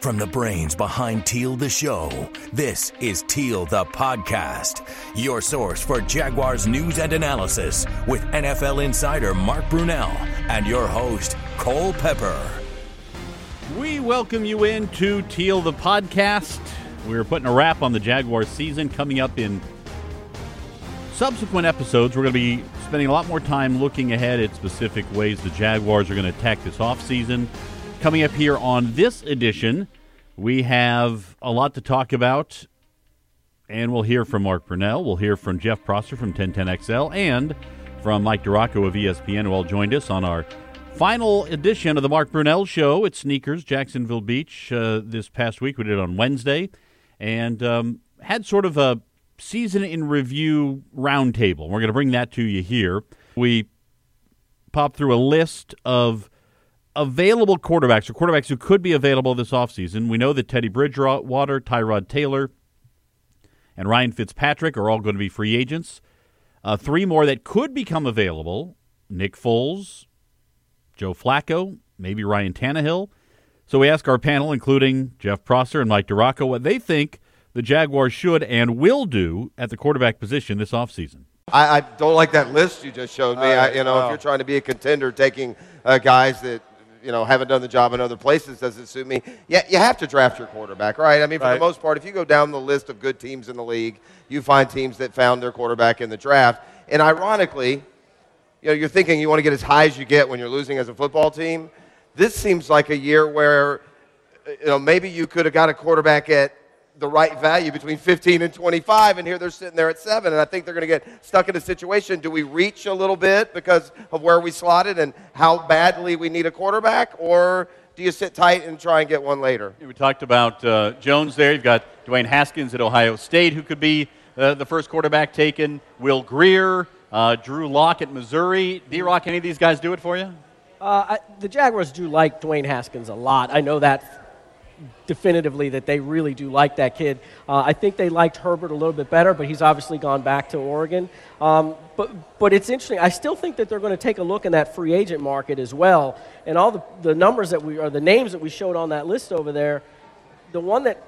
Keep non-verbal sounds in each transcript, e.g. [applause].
From the brains behind Teal the Show, this is Teal the Podcast, your source for Jaguars news and analysis with NFL insider Mark Brunell and your host, Cole Pepper. We welcome you into Teal the Podcast. We're putting a wrap on the Jaguars season coming up in subsequent episodes. We're going to be spending a lot more time looking ahead at specific ways the Jaguars are going to attack this offseason. Coming up here on this edition, we have a lot to talk about, and we'll hear from Mark Brunell. We'll hear from Jeff Prosser from 1010XL and from Mike DiRocco of ESPN, who all joined us on our final edition of the Mark Brunell Show at Sneakers, Jacksonville Beach, uh, this past week. We did it on Wednesday and um, had sort of a season in review roundtable. We're going to bring that to you here. We popped through a list of available quarterbacks or quarterbacks who could be available this offseason. We know that Teddy Bridgewater, Tyrod Taylor, and Ryan Fitzpatrick are all going to be free agents. Uh, three more that could become available Nick Foles, Joe Flacco, maybe Ryan Tannehill. So we ask our panel, including Jeff Prosser and Mike DiRocco, what they think the Jaguars should and will do at the quarterback position this offseason. I, I don't like that list you just showed me. I, you know, if you're trying to be a contender, taking uh, guys that you know haven't done the job in other places doesn't suit me. Yeah, you have to draft your quarterback, right? I mean, for Right. the most part, if you go down the list of good teams in the league, you find teams that found their quarterback in the draft. And ironically, you know, you're thinking you want to get as high as you get when you're losing as a football team. This seems like a year where, uh, you know, maybe you could have got a quarterback at the right value between 15 and 25, and here they're sitting there at seven. And I think they're going to get stuck in a situation. Do we reach a little bit because of where we slotted and how badly we need a quarterback, or do you sit tight and try and get one later? We talked about uh, Jones there. You've got Dwayne Haskins at Ohio State, who could be uh, the first quarterback taken. Will Grier, uh, Drew Lock at Missouri. D Rock, any of these guys do it for you? Uh, I, the Jaguars do like Dwayne Haskins a lot. I know that definitively that they really do like that kid. Uh, I think they liked Herbert a little bit better, but he's obviously gone back to Oregon. Um, but, but it's interesting. I still think that they're going to take a look in that free agent market as well. And all the, the numbers that we, or the names that we showed on that list over there, the one that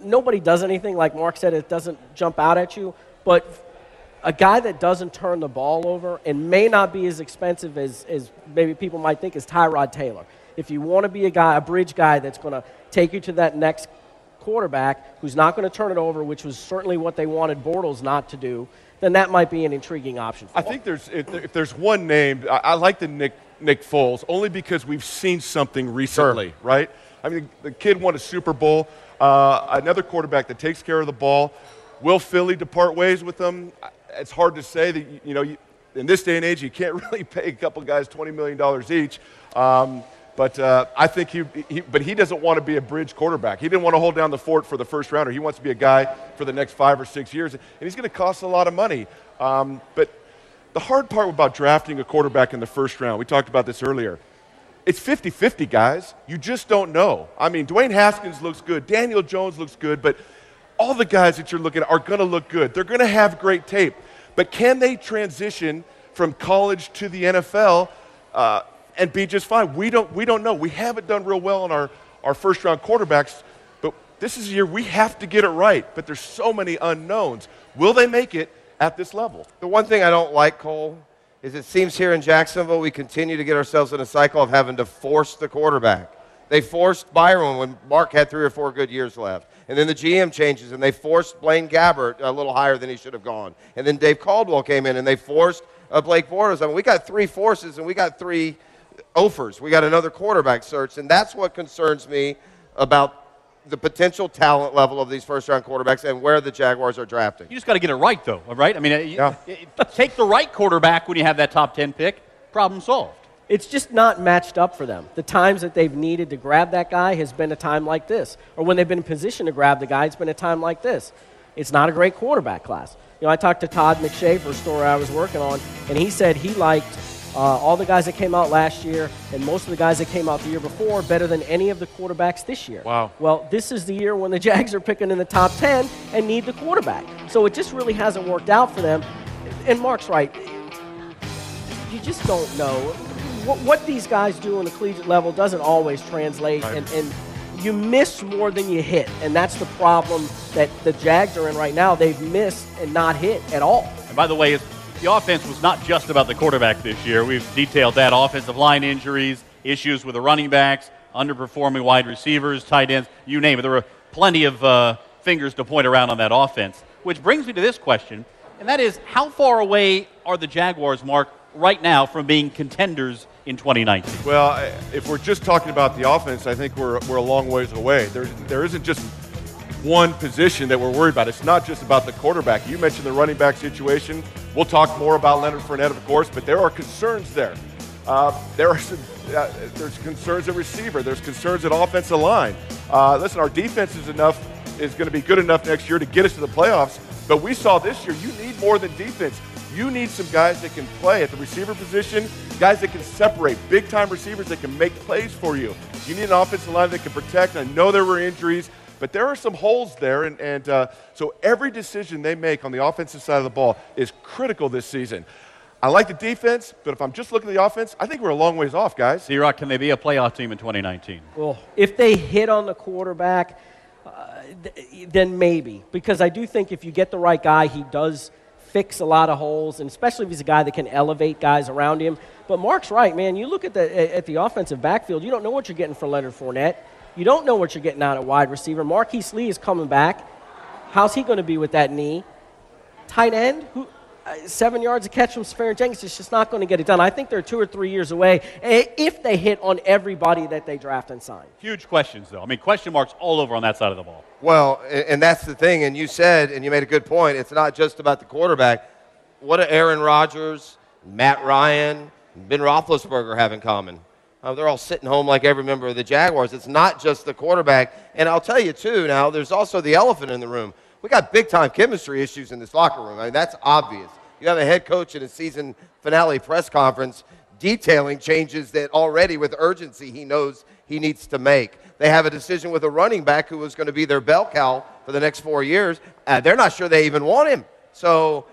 nobody does anything, like Mark said, it doesn't jump out at you. But a guy that doesn't turn the ball over and may not be as expensive as, as maybe people might think is Tyrod Taylor. If you want to be a guy, a bridge guy that's going to take you to that next quarterback who's not going to turn it over, which was certainly what they wanted Bortles not to do, then that might be an intriguing option. For I think there's if, there- if there's one name, I, I like the Nick Nick Foles only because we've seen something recently, right? I mean, the kid won a Super Bowl. Uh, another quarterback that takes care of the ball. Will Philly depart ways with them? It's hard to say that you, you know you, in this day and age you can't [laughs] really pay a couple guys twenty million dollars each. Um, but uh, I think he, he, but he doesn't want to be a bridge quarterback. He didn't want to hold down the fort for the first rounder. He wants to be a guy for the next five or six years, and he's going to cost a lot of money. Um, but the hard part about drafting a quarterback in the first round, we talked about this earlier. It's 50 50, guys. You just don't know. I mean, Dwayne Haskins looks good, Daniel Jones looks good, but all the guys that you're looking at are going to look good. They're going to have great tape. But can they transition from college to the NFL uh, and be just fine? We don't, we don't know. We haven't done real well on our, our first round quarterbacks, but this is a year we have to get it right. But there's so many unknowns. Will they make it at this level? The one thing I don't like, Cole, is it seems here in Jacksonville we continue to get ourselves in a cycle of having to force the quarterback. They forced Byron when Mark had three or four good years left. And then the GM changes, and they forced Blaine Gabbert a little higher than he should have gone. And then Dave Caldwell came in, and they forced uh, Blake Bortles. I mean, we got three forces, and we got three offers. We got another quarterback search, and that's what concerns me about the potential talent level of these first-round quarterbacks and where the Jaguars are drafting. You just got to get it right, though, all right? I mean, uh, Yeah. you- take the right quarterback when you have that top 10 pick, problem solved. It's just not matched up for them. The times that they've needed to grab that guy has been a time like this. Or when they've been in position to grab the guy, it's been a time like this. It's not a great quarterback class. You know, I talked to Todd McShay for a story I was working on, and he said he liked uh, all the guys that came out last year and most of the guys that came out the year before better than any of the quarterbacks this year. Wow. Well, this is the year when the [laughs] Jags are picking in the top 10 and need the quarterback. So it just really hasn't worked out for them. And Mark's right you just don't know. What, what these guys do on the collegiate level doesn't always translate. And, and you miss more than you hit, and that's the problem that the Jags are in right now. They've missed and not hit at all. And by the way, the offense was not just about the quarterback this year. We've detailed that offensive line injuries, issues with the running backs, underperforming wide receivers, tight ends, you name it. There were plenty of uh, fingers to point around on that offense. Which brings me to this question, and that is how far away are the Jaguars, Mark, right now from being contenders in 2019? Well, if we're just talking about the offense, I think we're, we're a long ways away. There's, there isn't just one position that we're worried about. It's not just about the quarterback. You mentioned the running back situation. We'll talk more about Leonard Fournette, of course, but there are concerns there. Uh, there are some, uh, there's concerns at receiver. There's concerns at offensive line. Uh, listen, our defense is enough is going to be good enough next year to get us to the playoffs. But we saw this year, you need more than defense. You need some guys that can play at the receiver position, guys that can separate, big time receivers that can make plays for you. You need an offensive line that can protect. I know there were injuries, but there are some holes there. And, and uh, so every decision they make on the offensive side of the ball is critical this season. I like the defense, but if I'm just looking at the offense, I think we're a long ways off, guys. D Rock, can they be a playoff team in 2019? Well, if they hit on the quarterback, uh, th- then maybe. Because I do think if you get the right guy, he does fix a lot of holes, and especially if he's a guy that can elevate guys around him. But Mark's right, man. You look at the at the offensive backfield, you don't know what you're getting for Leonard Fournette. You don't know what you're getting out of wide receiver. Marquise Lee is coming back. How's he going to be with that knee? Tight end, who uh, seven yards of catch from Seferian-Jenkins is just not going to get it done. I think they're two or three years away eh, if they hit on everybody that they draft and sign. Huge questions, though. I mean, question marks all over on that side of the ball. Well, and that's the thing. And you said, and you made a good point, it's not just about the quarterback. What do Aaron Rodgers, Matt Ryan, Ben Roethlisberger have in common? Uh, they're all sitting home like every member of the Jaguars. It's not just the quarterback. And I'll tell you, too, now, there's also the elephant in the room we got big time chemistry issues in this locker room. I mean, that's obvious. You have a head coach in a season finale press conference detailing changes that already with urgency he knows he needs to make. They have a decision with a running back who was going to be their bell cow for the next four years. Uh, they're not sure they even want him. So,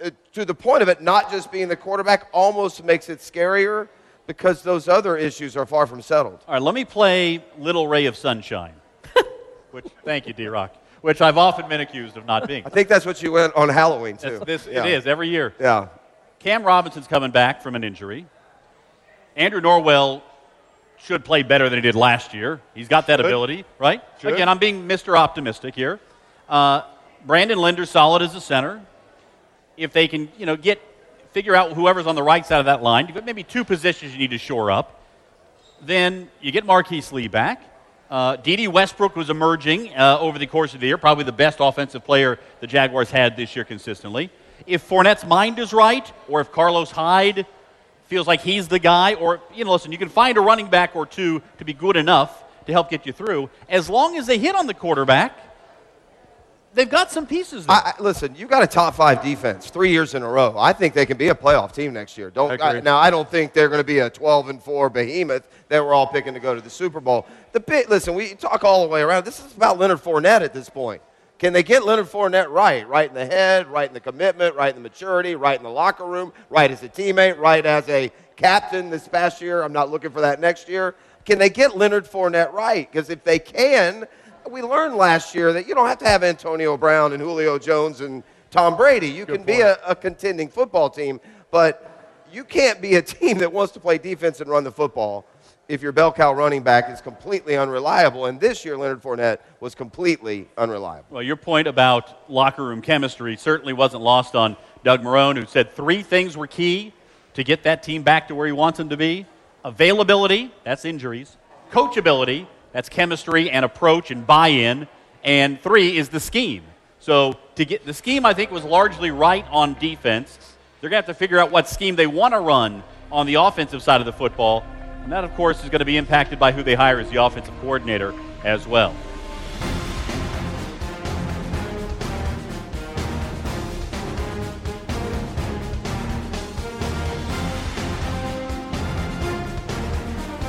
uh, to the point of it not just being the quarterback almost makes it scarier because those other issues are far from settled. All right, let me play Little Ray of Sunshine. [laughs] which, thank you, D Rock which I've often been accused of not being. I think that's what you went on Halloween too. This, yeah. It is every year. Yeah. Cam Robinson's coming back from an injury. Andrew Norwell should play better than he did last year. He's got that should. ability, right? Should. Again, I'm being Mr. Optimistic here. Uh, Brandon Linder solid as a center. If they can, you know, get figure out whoever's on the right side of that line, you've got maybe two positions you need to shore up. Then you get Marquise Lee back. Uh, Westbrook was emerging uh, over the course of the year, probably the best offensive player the Jaguars had this year consistently. If Fournette's mind is right, or if Carlos Hyde feels like he's the guy, or, you know, listen, you can find a running back or two to be good enough to help get you through. As long as they hit on the quarterback, they've got some pieces. I, I, listen, you've got a top five defense three years in a row. I think they can be a playoff team next year. Don't I, now. I don't think they're going to be a 12 and four behemoth that we're all picking to go to the Super Bowl. The bit, listen, we talk all the way around. This is about Leonard Fournette at this point. Can they get Leonard Fournette right? Right in the head, right in the commitment, right in the maturity, right in the locker room, right as a teammate, right as a captain this past year. I'm not looking for that next year. Can they get Leonard Fournette right? Because if they can, we learned last year that you don't have to have Antonio Brown and Julio Jones and Tom Brady. You Good can point. be a, a contending football team, but you can't be a [laughs] team that wants to play defense and run the football if your bell cow running back is completely unreliable. And this year, Leonard Fournette was completely unreliable. Well, your point about locker room chemistry certainly wasn't lost on Doug Marrone, who said three things were key to get that team back to where he wants them to be availability, that's injuries, coachability, that's chemistry and approach and buy in. And three is the scheme. So to get the scheme, I think was largely right on defense. They're going to have to figure out what scheme they want to run on the offensive side of the football. And that, of course, is going to be impacted by who they hire as the offensive coordinator as well.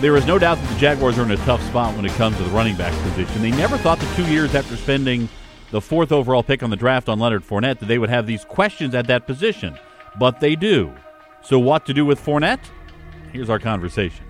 There is no doubt that the Jaguars are in a tough spot when it comes to the running back position. They never thought the two years after spending the fourth overall pick on the draft on Leonard Fournette that they would have these questions at that position, but they do. So, what to do with Fournette? Here's our conversation.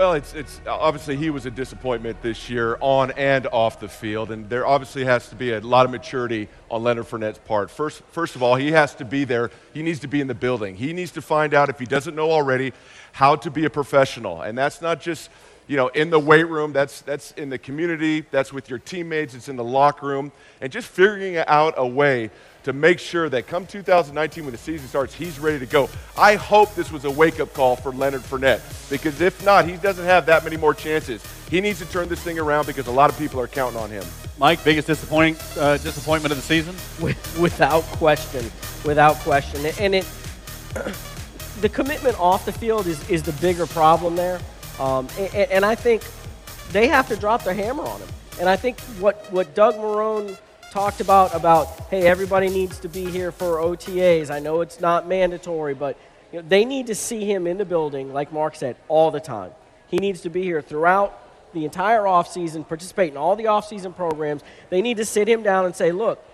Well, it's, it's obviously he was a disappointment this year on and off the field, and there obviously has to be a lot of maturity on Leonard Fournette's part. First, first of all, he has to be there. He needs to be in the building. He needs to find out, if he doesn't know already, how to be a professional. And that's not just you know, in the weight room, that's, that's in the community, that's with your teammates, it's in the locker room, and just figuring out a way to make sure that come 2019 when the season starts, he's ready to go. I hope this was a wake-up call for Leonard Fournette because if not, he doesn't have that many more chances. He needs to turn this thing around because a lot of people are counting on him. Mike, biggest disappointing uh, disappointment of the season? Without question, without question, and it the commitment off the field is, is the bigger problem there. Um, and, and, I think they have to drop their hammer on him. And I think what, what Doug Marrone talked about, about, hey, everybody needs to be here for OTAs. I know it's not mandatory, but you know, they need to see him in the building, like Mark said, all the time. He needs to be here throughout the entire offseason, participate in all the offseason programs. They need to sit him down and say, look,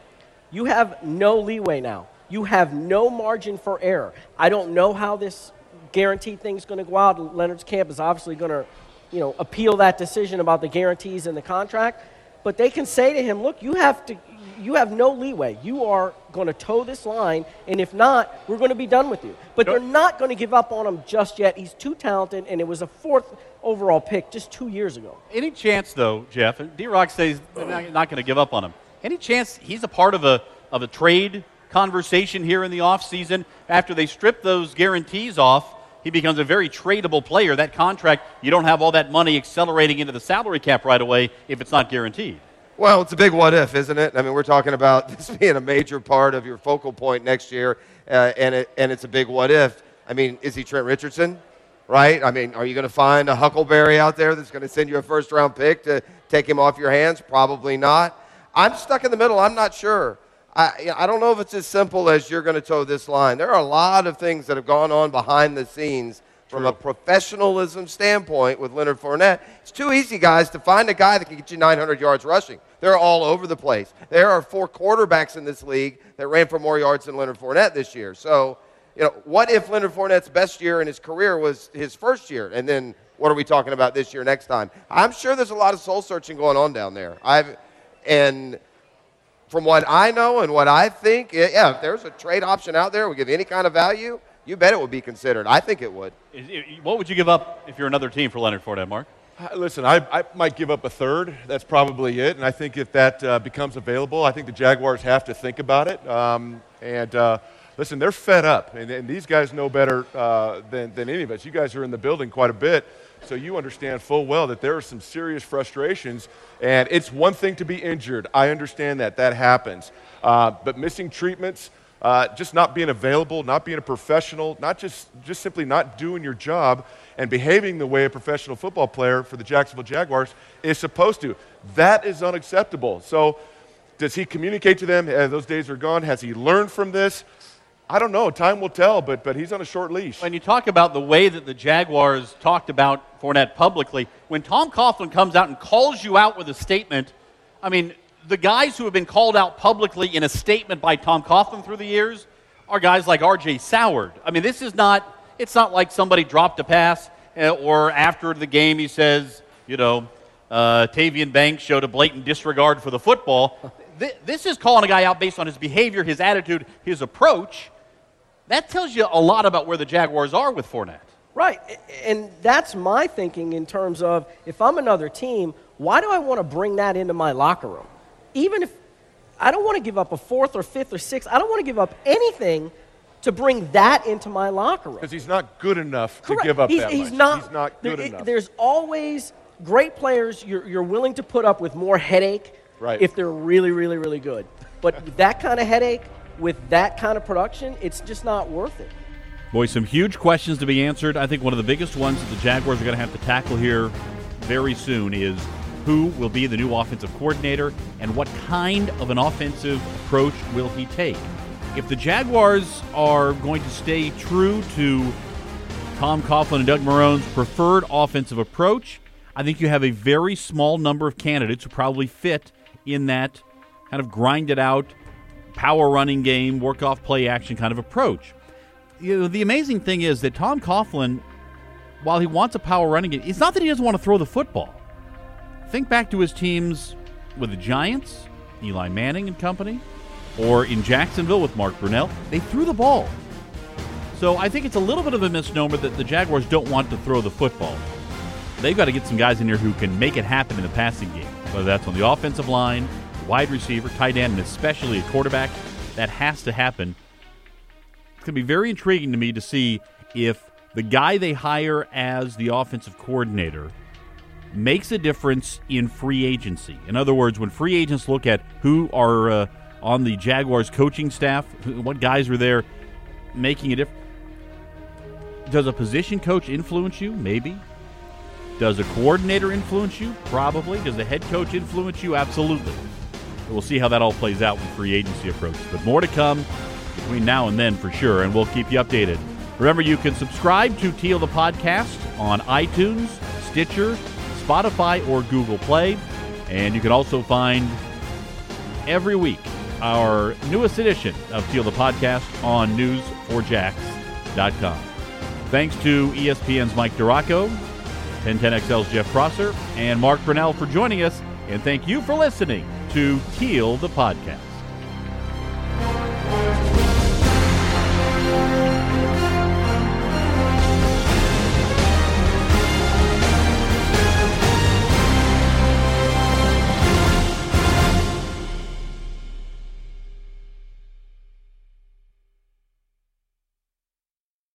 you have no leeway now. You have no margin for error. I don't know how this guaranteed thing's going to go out. Leonard's camp is obviously going to, you know, appeal that decision about the guarantees in the contract. But they can say to him, look, you have to, you have no leeway. You are going to toe this line, and if not, we're going to be done with you. But they're not going to give up on him just yet. He's too talented, and it was a fourth overall pick just two years ago. Any chance, though, Jeff? D. Rock says they're not going to give up on him. Any chance he's a part of a of a trade conversation here in the offseason after they strip those guarantees off? He becomes a very tradable player. That contract, you don't have all that money accelerating into the salary cap right away if it's not guaranteed. Well, it's a big what if, isn't it? I mean, we're talking about [laughs] this being a major part of your focal point next year, uh, and, it, and it's a big what if. I mean, is he Trent Richardson? Right? I mean, are you going to find a Huckleberry out there that's going to send you a first round pick to take him off your hands? Probably not. I'm stuck in the middle. I'm not sure. I, I don't know if it's as simple as you're going to toe this line. There are a lot of things that have gone on behind the scenes from a professionalism standpoint with Leonard Fournette. It's too easy, guys, to find a guy that can get you 900 yards rushing. They're all over the place. There are four quarterbacks in this league that ran for more yards than Leonard Fournette this year. So, you know, what if Leonard Fournette's best year in his career was his first year, and then what are we talking about this year next time? I'm sure there's a lot of soul searching going on down there. I've and from what I know and what I think, yeah, if there's a trade option out there, we give any kind of value, you bet it would be considered. I think it would. What would you give up if you're another team for Leonard Fournette, Mark? Uh, listen, I, I, might give up a third. That's probably it. And I think if that uh, becomes available, I think the Jaguars have to think about it. Um, and uh, listen, they're fed up. And, and these guys know better uh, than, than any of us. You guys are in the building quite a bit. So you understand full well that there are some serious frustrations. And it's one thing to be injured. I understand that. That happens. Uh, but missing treatments, uh, just not being available, not being a professional, not just, just simply not doing your job and behaving the way a professional football player for the Jacksonville Jaguars is supposed to. That is unacceptable. So, does he communicate to them? Those days are gone. Has he learned from this? I don't know. Time will tell, but, but he's on a short leash. When you talk about the way that the Jaguars talked about Fournette publicly, when Tom Coughlin comes out and calls you out with a statement, I mean, the guys who have been called out publicly in a statement by Tom Coughlin through the years are guys like R.J. Soward. I mean, this is not, it's not like somebody dropped a pass uh, or after the game he says, you know, uh, Tavian Banks showed a blatant disregard for the football. This is calling a guy out based on his behavior, his attitude, his approach that tells you a lot about where the Jaguars are with Fournette. Right. And that's my thinking in terms of if I'm another team, why do I want to bring that into my locker room? Even if I don't want to give up a fourth or fifth or sixth, I don't want to give up anything to bring that into my locker room. Because he's not good enough Correct. to give up he's, that he's much. Not, he's not good there, enough. There's always great players you're, you're willing to put up with more headache right. if they're really, really, really good. But that kind of headache, with that kind of production, it's just not worth it. Boy, some huge questions to be answered. I think one of the biggest ones that the Jaguars are going to have to tackle here very soon is who will be the new offensive coordinator and what kind of an offensive approach will he take. If the Jaguars are going to stay true to Tom Coughlin and Doug Marrone's preferred offensive approach, I think you have a very small number of candidates who probably fit in that kind of grinded out power running game, work off play action kind of approach. You know, the amazing thing is that Tom Coughlin while he wants a power running game, it's not that he doesn't want to throw the football. Think back to his teams with the Giants, Eli Manning and company, or in Jacksonville with Mark Brunell. They threw the ball. So I think it's a little bit of a misnomer that the Jaguars don't want to throw the football. They've got to get some guys in here who can make it happen in the passing game, whether that's on the offensive line, wide receiver, tight end, and especially a quarterback. That has to happen. It's going to be very intriguing to me to see if the guy they hire as the offensive coordinator makes a difference in free agency. In other words, when free agents look at who are uh, on the Jaguars coaching staff, what guys are there making a difference. Does a position coach influence you? Maybe. Does a coordinator influence you? Probably. Does the head coach influence you? Absolutely. We'll see how that all plays out when free agency approaches. But more to come between now and then for sure, and we'll keep you updated. Remember, you can subscribe to Teal the Podcast on iTunes, Stitcher, Spotify, or Google Play. And you can also find every week our newest edition of Teal the Podcast on news4jax.com. Thanks to ESPN's Mike DiRocco, 1010XL's Jeff Prosser, and Mark Brunell for joining us. And thank you for listening to Teal the Podcast.